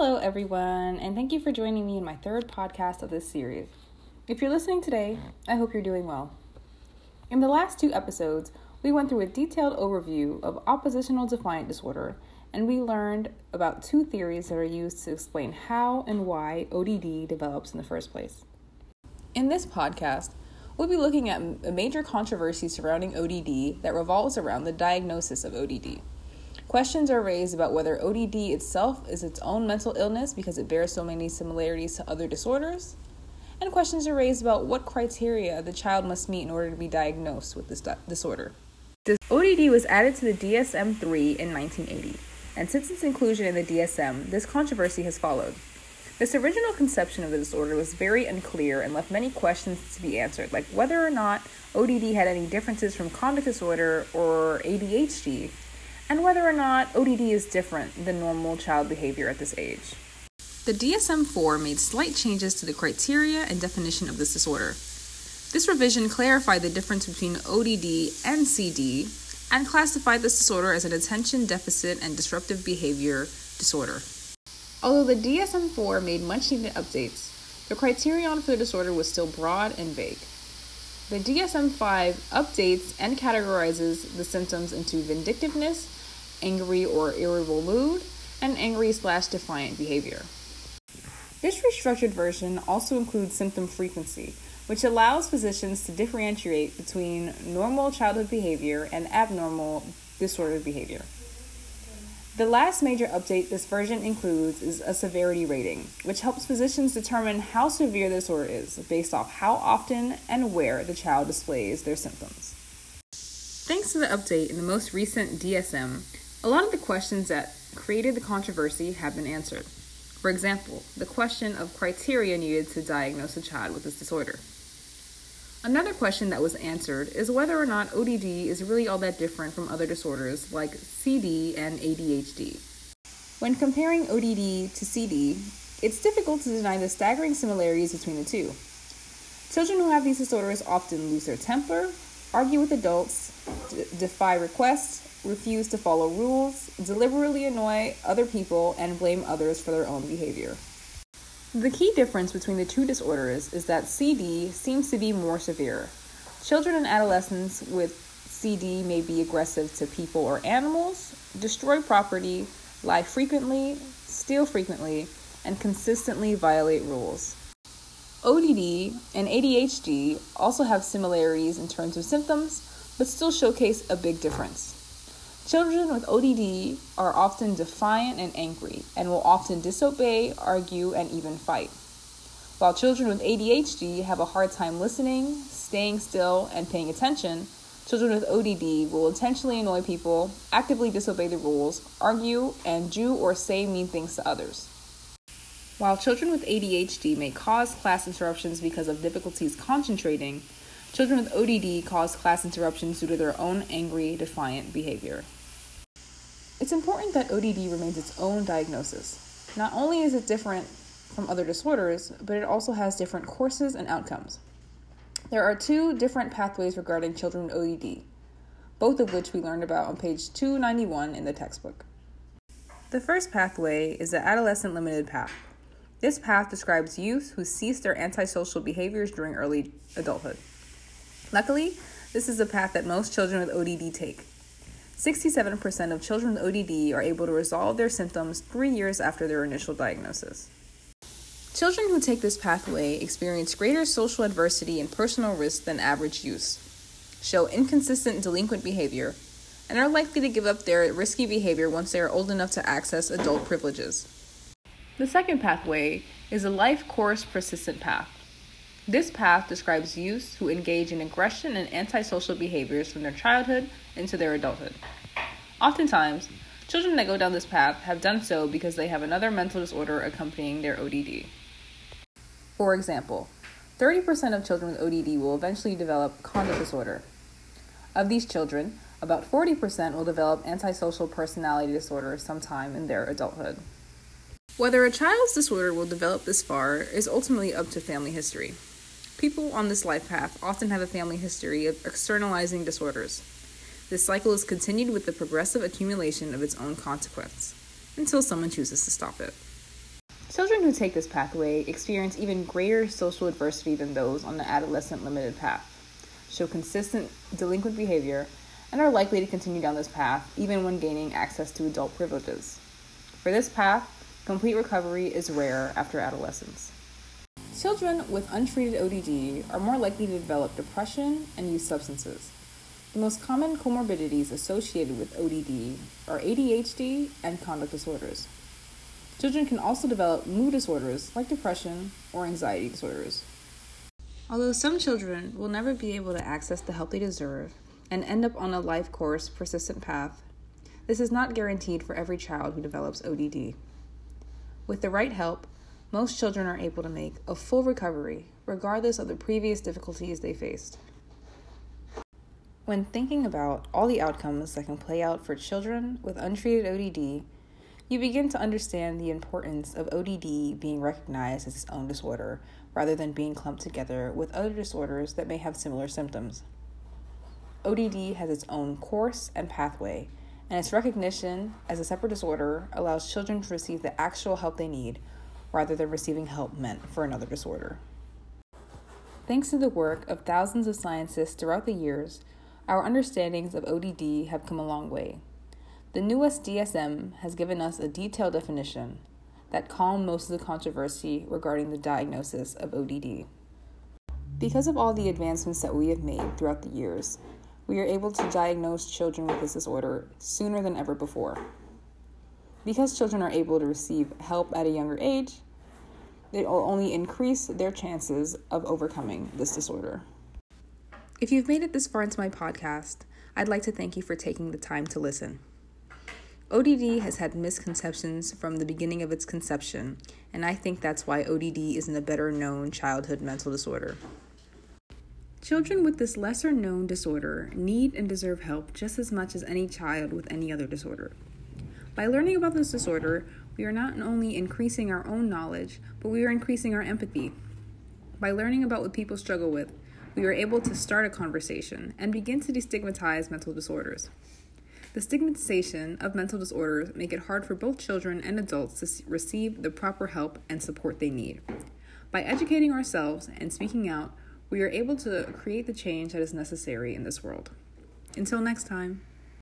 Hello, everyone, and thank you for joining me in my third podcast of this series. If you're listening today, I hope you're doing well. In the last two episodes, we went through a detailed overview of oppositional defiant disorder, and we learned about two theories that are used to explain how and why ODD develops in the first place. In this podcast, we'll be looking at a major controversy surrounding ODD that revolves around the diagnosis of ODD. Questions are raised about whether ODD itself is its own mental illness because it bears so many similarities to other disorders. And questions are raised about what criteria the child must meet in order to be diagnosed with this di- disorder. This ODD was added to the DSM 3 in 1980, and since its inclusion in the DSM, this controversy has followed. This original conception of the disorder was very unclear and left many questions to be answered, like whether or not ODD had any differences from conduct disorder or ADHD, and whether or not ODD is different than normal child behavior at this age. The DSM 4 made slight changes to the criteria and definition of this disorder. This revision clarified the difference between ODD and CD and classified this disorder as an attention deficit and disruptive behavior disorder. Although the DSM 4 made much needed updates, the criterion for the disorder was still broad and vague. The DSM 5 updates and categorizes the symptoms into vindictiveness, angry or irritable mood, and angry slash defiant behavior. This restructured version also includes symptom frequency, which allows physicians to differentiate between normal childhood behavior and abnormal disordered behavior. The last major update this version includes is a severity rating, which helps physicians determine how severe the disorder is based off how often and where the child displays their symptoms. Thanks to the update in the most recent DSM, a lot of the questions that created the controversy have been answered. For example, the question of criteria needed to diagnose a child with this disorder. Another question that was answered is whether or not ODD is really all that different from other disorders like CD and ADHD. When comparing ODD to CD, it's difficult to deny the staggering similarities between the two. Children who have these disorders often lose their temper, argue with adults, d- defy requests, refuse to follow rules, deliberately annoy other people, and blame others for their own behavior. The key difference between the two disorders is that CD seems to be more severe. Children and adolescents with CD may be aggressive to people or animals, destroy property, lie frequently, steal frequently, and consistently violate rules. ODD and ADHD also have similarities in terms of symptoms, but still showcase a big difference. Children with ODD are often defiant and angry and will often disobey, argue, and even fight. While children with ADHD have a hard time listening, staying still, and paying attention, children with ODD will intentionally annoy people, actively disobey the rules, argue, and do or say mean things to others. While children with ADHD may cause class interruptions because of difficulties concentrating, children with ODD cause class interruptions due to their own angry, defiant behavior. It's important that ODD remains its own diagnosis. Not only is it different from other disorders, but it also has different courses and outcomes. There are two different pathways regarding children with ODD, both of which we learned about on page 291 in the textbook. The first pathway is the adolescent limited path. This path describes youth who cease their antisocial behaviors during early adulthood. Luckily, this is the path that most children with ODD take. 67% of children with ODD are able to resolve their symptoms three years after their initial diagnosis. Children who take this pathway experience greater social adversity and personal risk than average youths, show inconsistent delinquent behavior, and are likely to give up their risky behavior once they are old enough to access adult privileges. The second pathway is a life course persistent path. This path describes youths who engage in aggression and antisocial behaviors from their childhood into their adulthood. Oftentimes, children that go down this path have done so because they have another mental disorder accompanying their ODD. For example, 30% of children with ODD will eventually develop conduct disorder. Of these children, about 40% will develop antisocial personality disorder sometime in their adulthood. Whether a child's disorder will develop this far is ultimately up to family history. People on this life path often have a family history of externalizing disorders. This cycle is continued with the progressive accumulation of its own consequence until someone chooses to stop it. Children who take this pathway experience even greater social adversity than those on the adolescent limited path, show consistent delinquent behavior, and are likely to continue down this path even when gaining access to adult privileges. For this path, complete recovery is rare after adolescence. Children with untreated ODD are more likely to develop depression and use substances. The most common comorbidities associated with ODD are ADHD and conduct disorders. Children can also develop mood disorders like depression or anxiety disorders. Although some children will never be able to access the help they deserve and end up on a life course persistent path, this is not guaranteed for every child who develops ODD. With the right help, most children are able to make a full recovery regardless of the previous difficulties they faced. When thinking about all the outcomes that can play out for children with untreated ODD, you begin to understand the importance of ODD being recognized as its own disorder rather than being clumped together with other disorders that may have similar symptoms. ODD has its own course and pathway, and its recognition as a separate disorder allows children to receive the actual help they need rather than receiving help meant for another disorder. Thanks to the work of thousands of scientists throughout the years, our understandings of ODD have come a long way. The newest DSM has given us a detailed definition that calmed most of the controversy regarding the diagnosis of ODD. Because of all the advancements that we have made throughout the years, we are able to diagnose children with this disorder sooner than ever before. Because children are able to receive help at a younger age, it will only increase their chances of overcoming this disorder. If you've made it this far into my podcast, I'd like to thank you for taking the time to listen. ODD has had misconceptions from the beginning of its conception, and I think that's why ODD isn't a better known childhood mental disorder. Children with this lesser known disorder need and deserve help just as much as any child with any other disorder. By learning about this disorder, we are not only increasing our own knowledge, but we are increasing our empathy. By learning about what people struggle with, we are able to start a conversation and begin to destigmatize mental disorders. The stigmatization of mental disorders make it hard for both children and adults to receive the proper help and support they need. By educating ourselves and speaking out, we are able to create the change that is necessary in this world. Until next time.